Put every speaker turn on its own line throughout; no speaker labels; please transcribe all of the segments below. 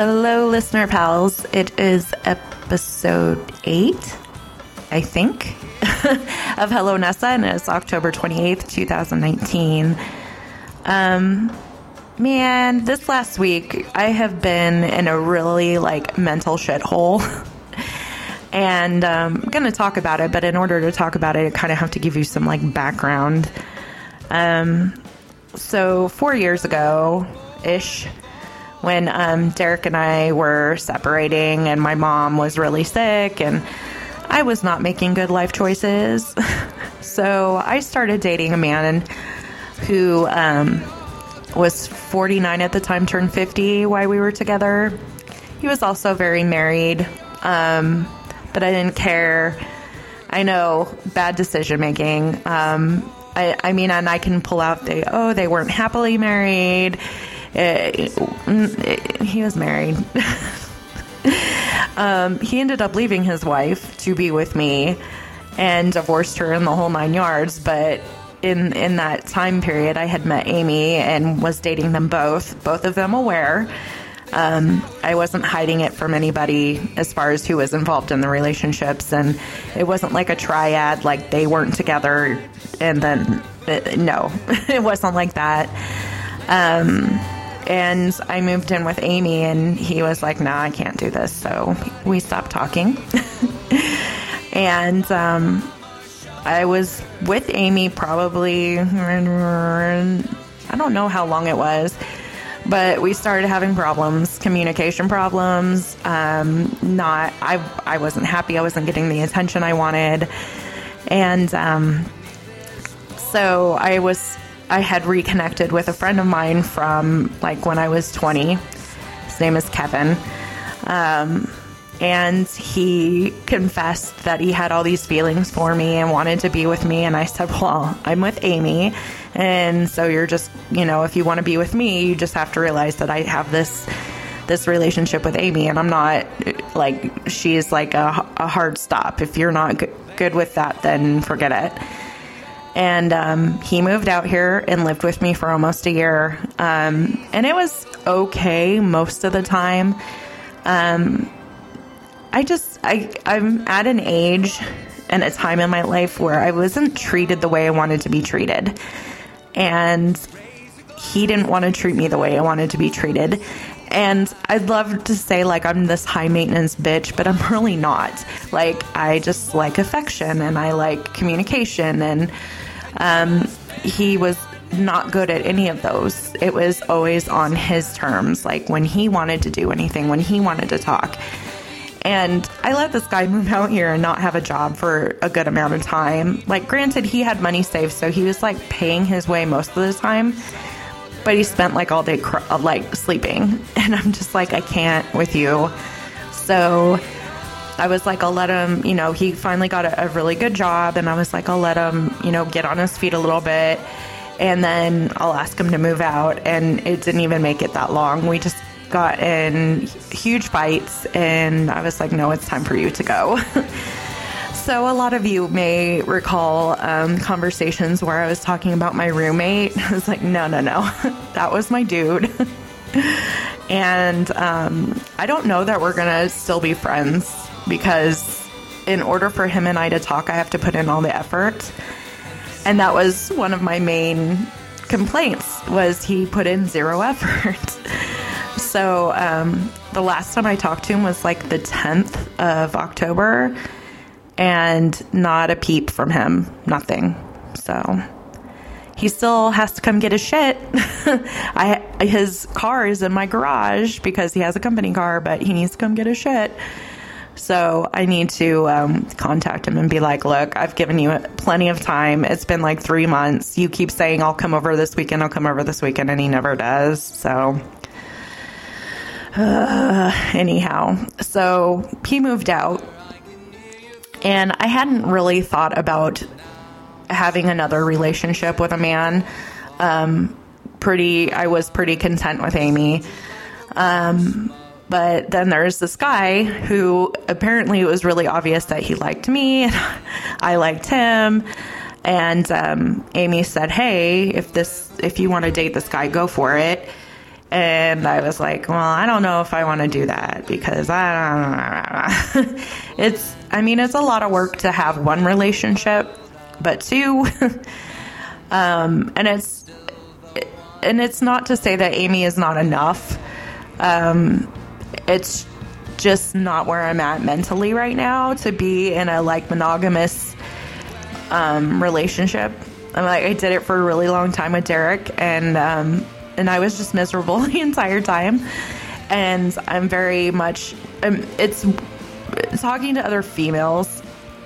Hello, listener pals. It is episode eight, I think, of Hello Nessa, and it's October 28th, 2019. Um, man, this last week I have been in a really like mental shithole. and um, I'm going to talk about it, but in order to talk about it, I kind of have to give you some like background. Um, so, four years ago ish, when um, Derek and I were separating, and my mom was really sick, and I was not making good life choices. so, I started dating a man who um, was 49 at the time, turned 50 while we were together. He was also very married, um, but I didn't care. I know bad decision making. Um, I, I, mean, and I can pull out the oh, they weren't happily married. It, it, he was married. um, he ended up leaving his wife to be with me and divorced her in the whole nine yards. But in in that time period, I had met Amy and was dating them both. Both of them aware. Um, I wasn't hiding it from anybody as far as who was involved in the relationships, and it wasn't like a triad, like they weren't together, and then uh, no, it wasn't like that. Um, and I moved in with Amy, and he was like, "Nah, I can't do this," so we stopped talking. and um, I was with Amy probably, I don't know how long it was, but we started having problems, communication problems. Um, not, I, I wasn't happy. I wasn't getting the attention I wanted. And um, so I was, I had reconnected with a friend of mine from like when I was 20. His name is Kevin. Um, and he confessed that he had all these feelings for me and wanted to be with me. And I said, Well, I'm with Amy. And so you're just, you know, if you want to be with me, you just have to realize that I have this this relationship with Amy and I'm not like she's like a, a hard stop. If you're not good with that, then forget it. And um, he moved out here and lived with me for almost a year. Um, and it was okay most of the time. Um, I just I I'm at an age and a time in my life where I wasn't treated the way I wanted to be treated. And he didn't want to treat me the way I wanted to be treated. And I'd love to say like I'm this high maintenance bitch, but I'm really not. Like I just like affection and I like communication and um, he was not good at any of those. It was always on his terms, like when he wanted to do anything, when he wanted to talk. And I let this guy move out here and not have a job for a good amount of time. Like, granted, he had money saved, so he was like paying his way most of the time. But he spent like all day cr- uh, like sleeping, and I'm just like, I can't with you. So I was like, I'll let him. You know, he finally got a, a really good job, and I was like, I'll let him. You know, get on his feet a little bit, and then I'll ask him to move out. And it didn't even make it that long. We just got in huge fights, and I was like, no, it's time for you to go. so, a lot of you may recall um, conversations where I was talking about my roommate. I was like, no, no, no, that was my dude. and um, I don't know that we're going to still be friends because in order for him and I to talk, I have to put in all the effort. And that was one of my main complaints was he put in zero effort. So um, the last time I talked to him was like the 10th of October, and not a peep from him. Nothing. So he still has to come get his shit. I his car is in my garage because he has a company car, but he needs to come get his shit. So I need to um, contact him and be like, look, I've given you plenty of time. It's been like three months. You keep saying I'll come over this weekend, I'll come over this weekend, and he never does. So uh, anyhow, so he moved out, and I hadn't really thought about having another relationship with a man. Um, pretty, I was pretty content with Amy. Um, but then there's this guy who apparently it was really obvious that he liked me, and I liked him. And um, Amy said, "Hey, if this, if you want to date this guy, go for it." And I was like, well, I don't know if I want to do that because I don't know. it's, I mean, it's a lot of work to have one relationship, but two, um, and it's, and it's not to say that Amy is not enough. Um, it's just not where I'm at mentally right now to be in a like monogamous um, relationship. I'm like I did it for a really long time with Derek, and um, and I was just miserable the entire time. And I'm very much um, it's talking to other females,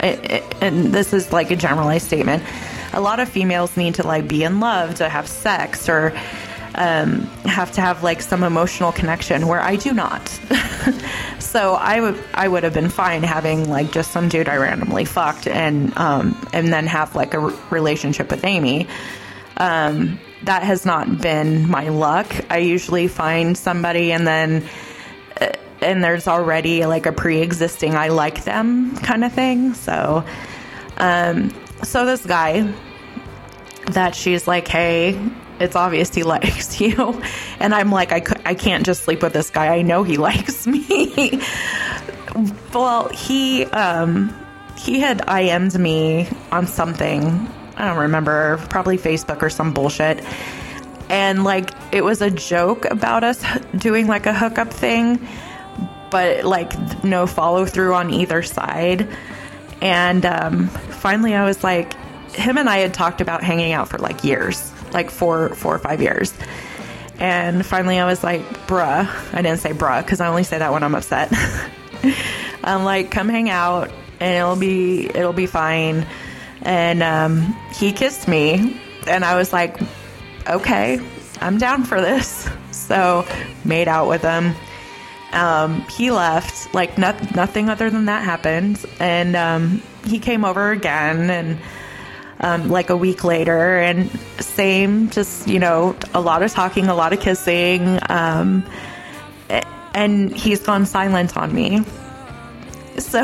and this is like a generalized statement. A lot of females need to like be in love to have sex or um, have to have like some emotional connection where I do not. so I would I would have been fine having like just some dude I randomly fucked and um, and then have like a relationship with Amy. Um, that has not been my luck. I usually find somebody and then uh, and there's already like a pre-existing I like them kind of thing. So um so this guy that she's like, "Hey, it's obvious he likes you. And I'm like, I, I can't just sleep with this guy. I know he likes me. well, he, um, he had IM'd me on something. I don't remember, probably Facebook or some bullshit. And like, it was a joke about us doing like a hookup thing, but like no follow through on either side. And um, finally, I was like, him and I had talked about hanging out for like years like four, four or five years. And finally, I was like, bruh. I didn't say bruh because I only say that when I'm upset. I'm like, come hang out and it'll be it'll be fine. And um, he kissed me, and I was like, okay, I'm down for this. So made out with him. Um, he left. Like not, nothing other than that happened, and um, he came over again and um, like a week later, and same, just you know, a lot of talking, a lot of kissing, um, and he's gone silent on me. So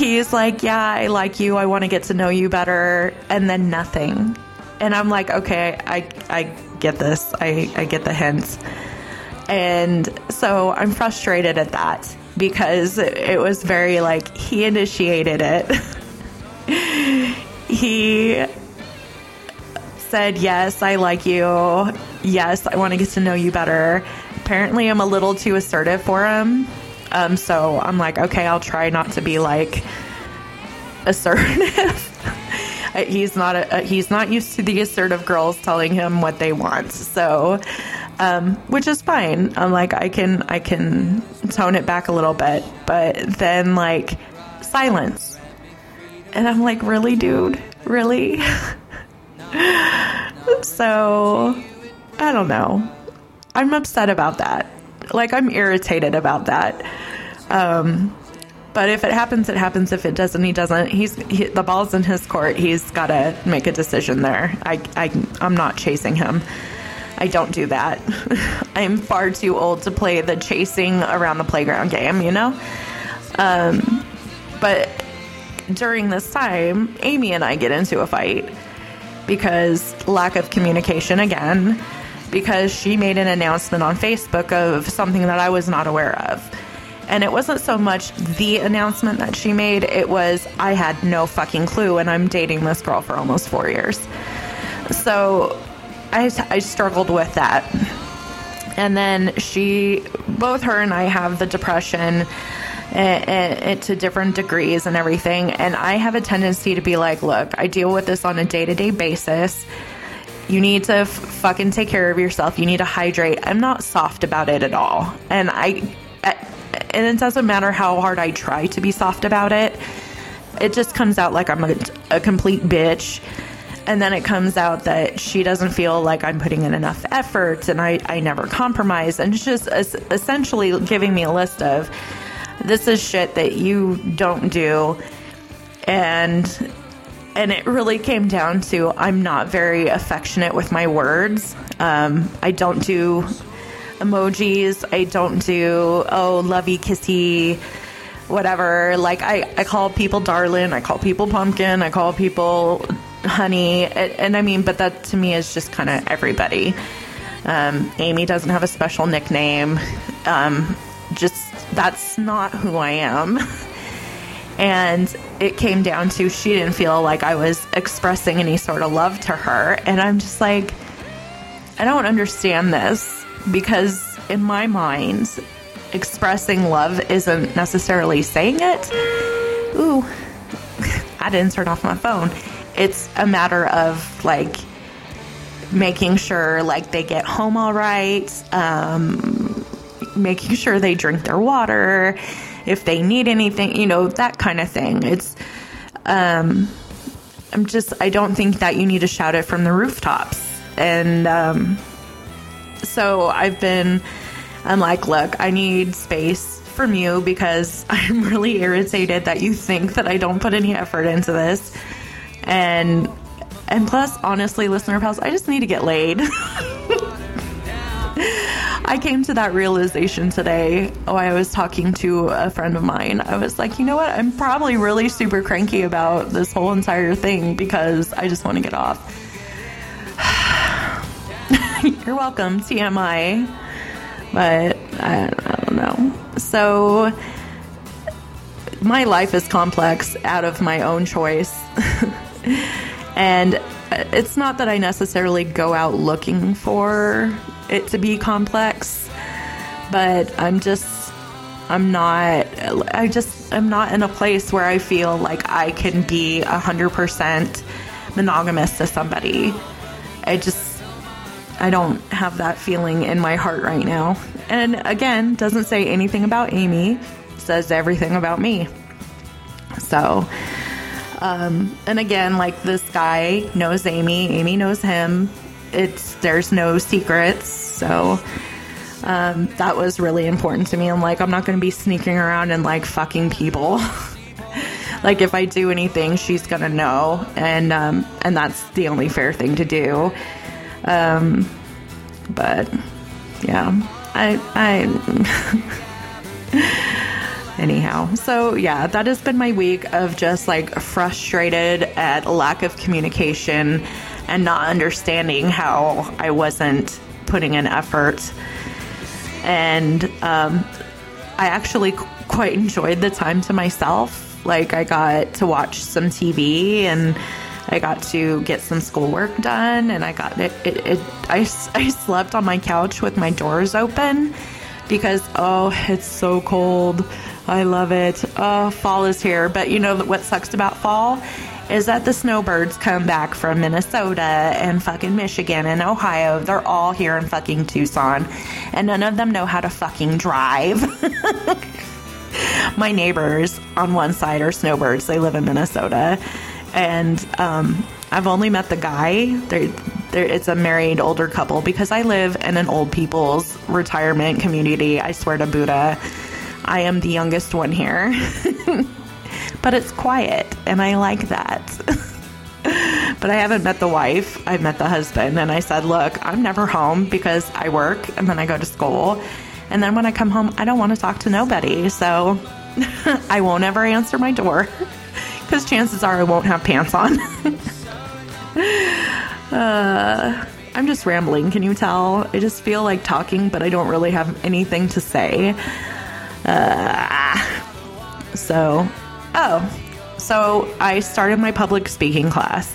he's like, "Yeah, I like you. I want to get to know you better," and then nothing. And I'm like, "Okay, I I get this. I I get the hints." And so I'm frustrated at that because it was very like he initiated it. he said, Yes, I like you. Yes, I want to get to know you better. Apparently, I'm a little too assertive for him. Um, so I'm like, okay, I'll try not to be like assertive. he's not a, he's not used to the assertive girls telling him what they want. So, um, which is fine. I'm like, I can I can tone it back a little bit, but then like silence and I'm like, really, dude? Really? so, I don't know. I'm upset about that. Like, I'm irritated about that. Um, but if it happens, it happens. If it doesn't, he doesn't. He's he, the ball's in his court. He's got to make a decision there. I, I, I'm not chasing him. I don't do that. I'm far too old to play the chasing around the playground game, you know? Um, but during this time, Amy and I get into a fight because lack of communication again, because she made an announcement on Facebook of something that I was not aware of. And it wasn't so much the announcement that she made, it was I had no fucking clue, and I'm dating this girl for almost four years. So I, I struggled with that. And then she, both her and I have the depression and, to different degrees and everything. And I have a tendency to be like, look, I deal with this on a day to day basis. You need to f- fucking take care of yourself. You need to hydrate. I'm not soft about it at all. And I, and it doesn't matter how hard I try to be soft about it. It just comes out like I'm a, a complete bitch and then it comes out that she doesn't feel like I'm putting in enough effort and I, I never compromise. And it's just essentially giving me a list of this is shit that you don't do. And and it really came down to I'm not very affectionate with my words. Um, I don't do emojis. I don't do oh lovey kissy whatever. Like I, I call people darling. I call people pumpkin. I call people honey. And, and I mean, but that to me is just kind of everybody. Um, Amy doesn't have a special nickname. Um, just that's not who I am. And it came down to she didn't feel like I was expressing any sort of love to her. And I'm just like, I don't understand this because in my mind, expressing love isn't necessarily saying it. Ooh, I didn't turn off my phone. It's a matter of like making sure like they get home all right, um, making sure they drink their water, if they need anything, you know, that kind of thing. It's, um, I'm just, I don't think that you need to shout it from the rooftops. And, um, so I've been, I'm like, look, I need space from you because I'm really irritated that you think that I don't put any effort into this. And, and plus, honestly, listener pals, I just need to get laid. I came to that realization today. Oh, I was talking to a friend of mine. I was like, you know what? I'm probably really super cranky about this whole entire thing because I just want to get off. You're welcome, TMI. But I, I don't know. So, my life is complex out of my own choice. and uh, it's not that I necessarily go out looking for it to be complex, but I'm just, I'm not, I just, I'm not in a place where I feel like I can be 100% monogamous to somebody. I just, I don't have that feeling in my heart right now. And again, doesn't say anything about Amy, says everything about me. So, um, and again, like this guy knows Amy, Amy knows him. It's there's no secrets, so um, that was really important to me. I'm like, I'm not going to be sneaking around and like fucking people. like if I do anything, she's gonna know, and um, and that's the only fair thing to do. Um, but yeah, I I. anyhow so yeah that has been my week of just like frustrated at lack of communication and not understanding how i wasn't putting in effort and um, i actually quite enjoyed the time to myself like i got to watch some tv and I got to get some schoolwork done, and I got it. it, it I, I slept on my couch with my doors open because oh, it's so cold. I love it. Oh, fall is here. But you know what sucks about fall? Is that the snowbirds come back from Minnesota and fucking Michigan and Ohio. They're all here in fucking Tucson. And none of them know how to fucking drive. My neighbors on one side are snowbirds. They live in Minnesota. And um, I've only met the guy. They're, they're, it's a married older couple because I live in an old people's retirement community. I swear to Buddha. I am the youngest one here. but it's quiet, and I like that. but I haven't met the wife. I've met the husband, and I said, Look, I'm never home because I work and then I go to school. And then when I come home, I don't want to talk to nobody. So I won't ever answer my door because chances are I won't have pants on. uh, I'm just rambling. Can you tell? I just feel like talking, but I don't really have anything to say. Uh, so, oh, so I started my public speaking class.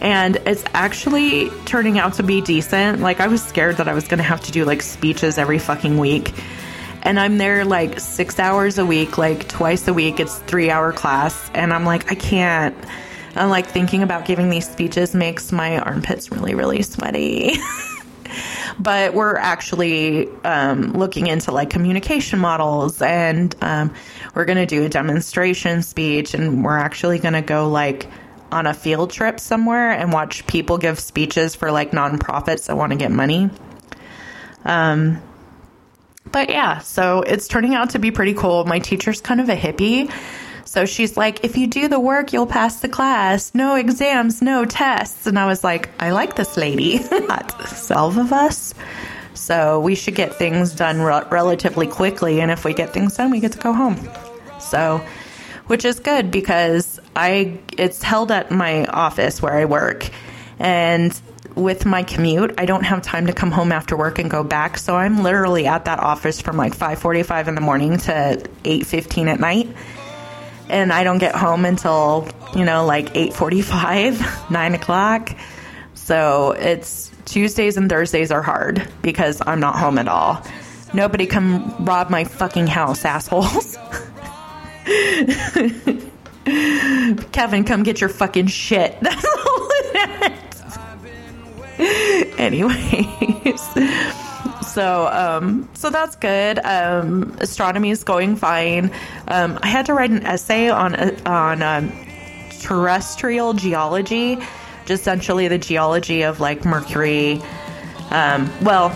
And it's actually turning out to be decent. Like, I was scared that I was going to have to do like speeches every fucking week. And I'm there like six hours a week, like twice a week. It's three hour class. And I'm like, I can't. I'm like thinking about giving these speeches makes my armpits really, really sweaty. but we're actually um, looking into like communication models and um, we're going to do a demonstration speech and we're actually going to go like on a field trip somewhere and watch people give speeches for like nonprofits that want to get money. Um, but yeah, so it's turning out to be pretty cool. My teacher's kind of a hippie. So she's like, if you do the work, you'll pass the class. No exams, no tests. And I was like, I like this lady. 12 of us. So we should get things done re- relatively quickly. And if we get things done, we get to go home. So, which is good because I, it's held at my office where I work. And with my commute, I don't have time to come home after work and go back. So I'm literally at that office from like 5:45 in the morning to 8:15 at night. And I don't get home until, you know, like 8:45, 9 o'clock. So it's Tuesdays and Thursdays are hard because I'm not home at all. Nobody come rob my fucking house, assholes. Kevin, come get your fucking shit. That's all it is. Anyways, so um, so that's good. Um, astronomy is going fine. Um, I had to write an essay on on um, terrestrial geology, just essentially the geology of like Mercury. Um, well,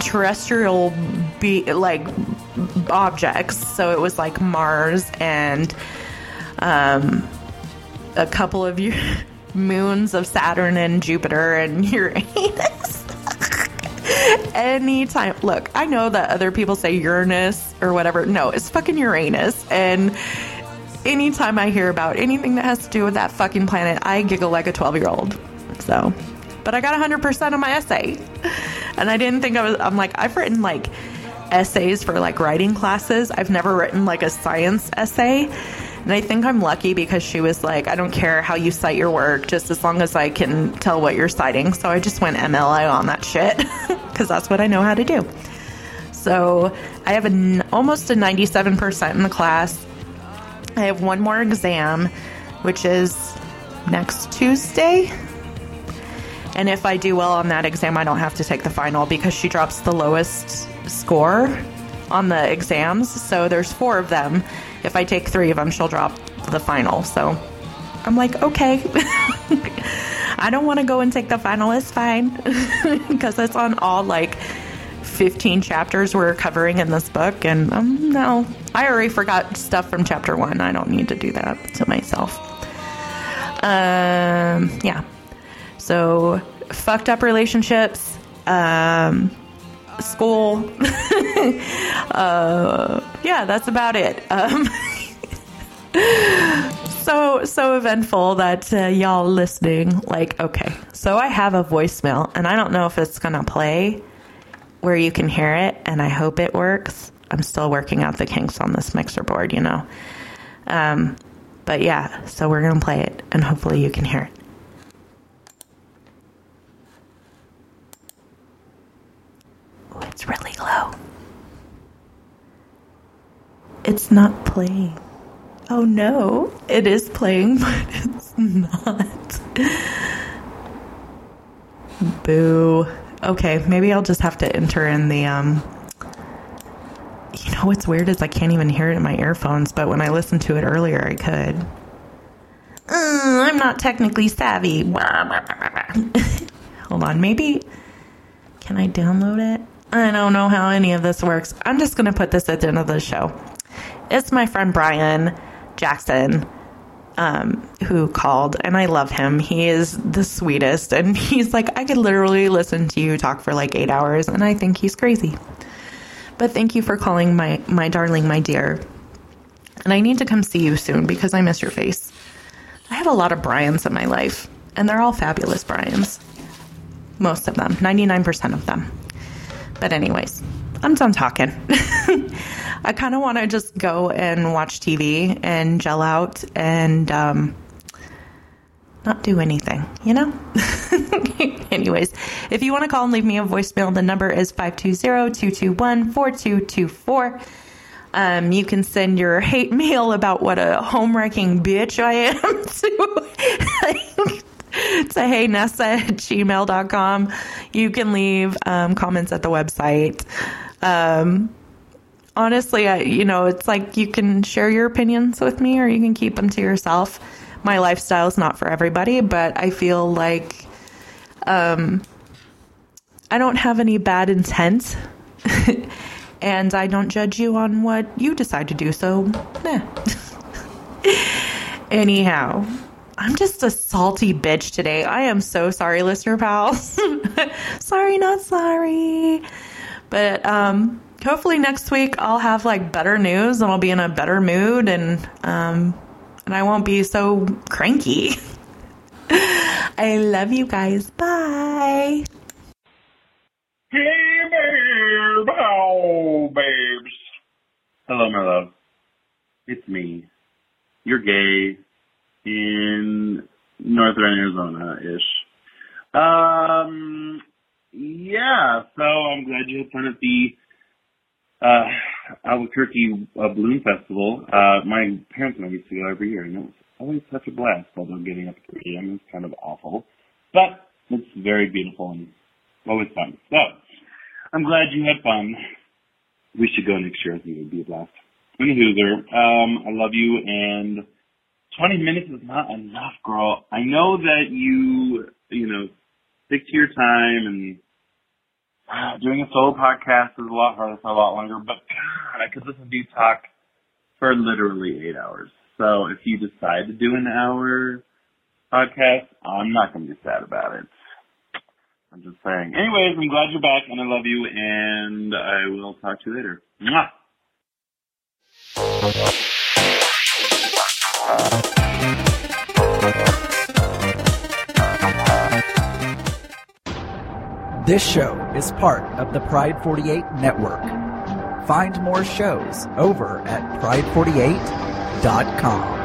terrestrial be like objects. So it was like Mars and um, a couple of moons of Saturn and Jupiter and Uranus. Anytime, look, I know that other people say Uranus or whatever. No, it's fucking Uranus. And anytime I hear about anything that has to do with that fucking planet, I giggle like a 12 year old. So, but I got 100% on my essay. And I didn't think I was, I'm like, I've written like essays for like writing classes. I've never written like a science essay. And I think I'm lucky because she was like, I don't care how you cite your work, just as long as I can tell what you're citing. So I just went MLA on that shit because that's what I know how to do. So I have an, almost a 97% in the class. I have one more exam, which is next Tuesday. And if I do well on that exam, I don't have to take the final because she drops the lowest score on the exams. So there's four of them. If I take three of them, she'll drop the final. So I'm like, okay. I don't want to go and take the final. It's fine because it's on all like 15 chapters we're covering in this book. And um, no, I already forgot stuff from chapter one. I don't need to do that to myself. Um, yeah. So fucked up relationships. Um, school. uh, yeah, that's about it. Um, so so eventful that uh, y'all listening. Like, okay, so I have a voicemail, and I don't know if it's gonna play where you can hear it, and I hope it works. I'm still working out the kinks on this mixer board, you know. Um, but yeah, so we're gonna play it, and hopefully you can hear it. It's really low. It's not playing. Oh no, it is playing, but it's not. Boo. Okay, maybe I'll just have to enter in the um You know what's weird is I can't even hear it in my earphones, but when I listened to it earlier I could. Uh, I'm not technically savvy. Hold on, maybe can I download it? I don't know how any of this works. I'm just going to put this at the end of the show. It's my friend Brian Jackson um, who called, and I love him. He is the sweetest, and he's like, I could literally listen to you talk for like eight hours, and I think he's crazy. But thank you for calling my my darling, my dear. And I need to come see you soon because I miss your face. I have a lot of Brians in my life, and they're all fabulous Brians. Most of them, 99% of them. But, anyways, I'm done talking. I kind of want to just go and watch TV and gel out and um, not do anything, you know? Anyways, if you want to call and leave me a voicemail, the number is 520-221-4224. Um, you can send your hate mail about what a home wrecking bitch I am to to hey nessa at gmail.com. You can leave um, comments at the website. Um, honestly, I, you know, it's like you can share your opinions with me or you can keep them to yourself. My lifestyle is not for everybody, but I feel like um, I don't have any bad intent. and I don't judge you on what you decide to do. So, eh. Anyhow, I'm just a salty bitch today. I am so sorry, listener pals. sorry, not sorry. But um, hopefully next week I'll have like better news and I'll be in a better mood and um, and I won't be so cranky. I love you guys. Bye.
Hey, babe. Babes. Hello, my love. It's me. You're gay in northern Arizona-ish. Um, yeah, so I'm glad you had fun at the uh, Albuquerque uh, Balloon Festival. Uh, my parents and I used to go every year, and it was always such a blast, although getting up at 3 a.m. is kind of awful. But it's very beautiful and always fun. So, I'm glad you had fun. We should go next year. I think it would be a blast. Anywho, um, I love you, and 20 minutes is not enough, girl. I know that you, you know, stick to your time and uh, doing a solo podcast is a lot harder for a lot longer, but God, I could listen to you talk for literally eight hours. So if you decide to do an hour podcast, I'm not going to be sad about it. I'm just saying. Anyways, I'm glad you're back and I love you and I will talk to you later. Mwah!
This show is part of the Pride 48 network. Find more shows over at pride48.com.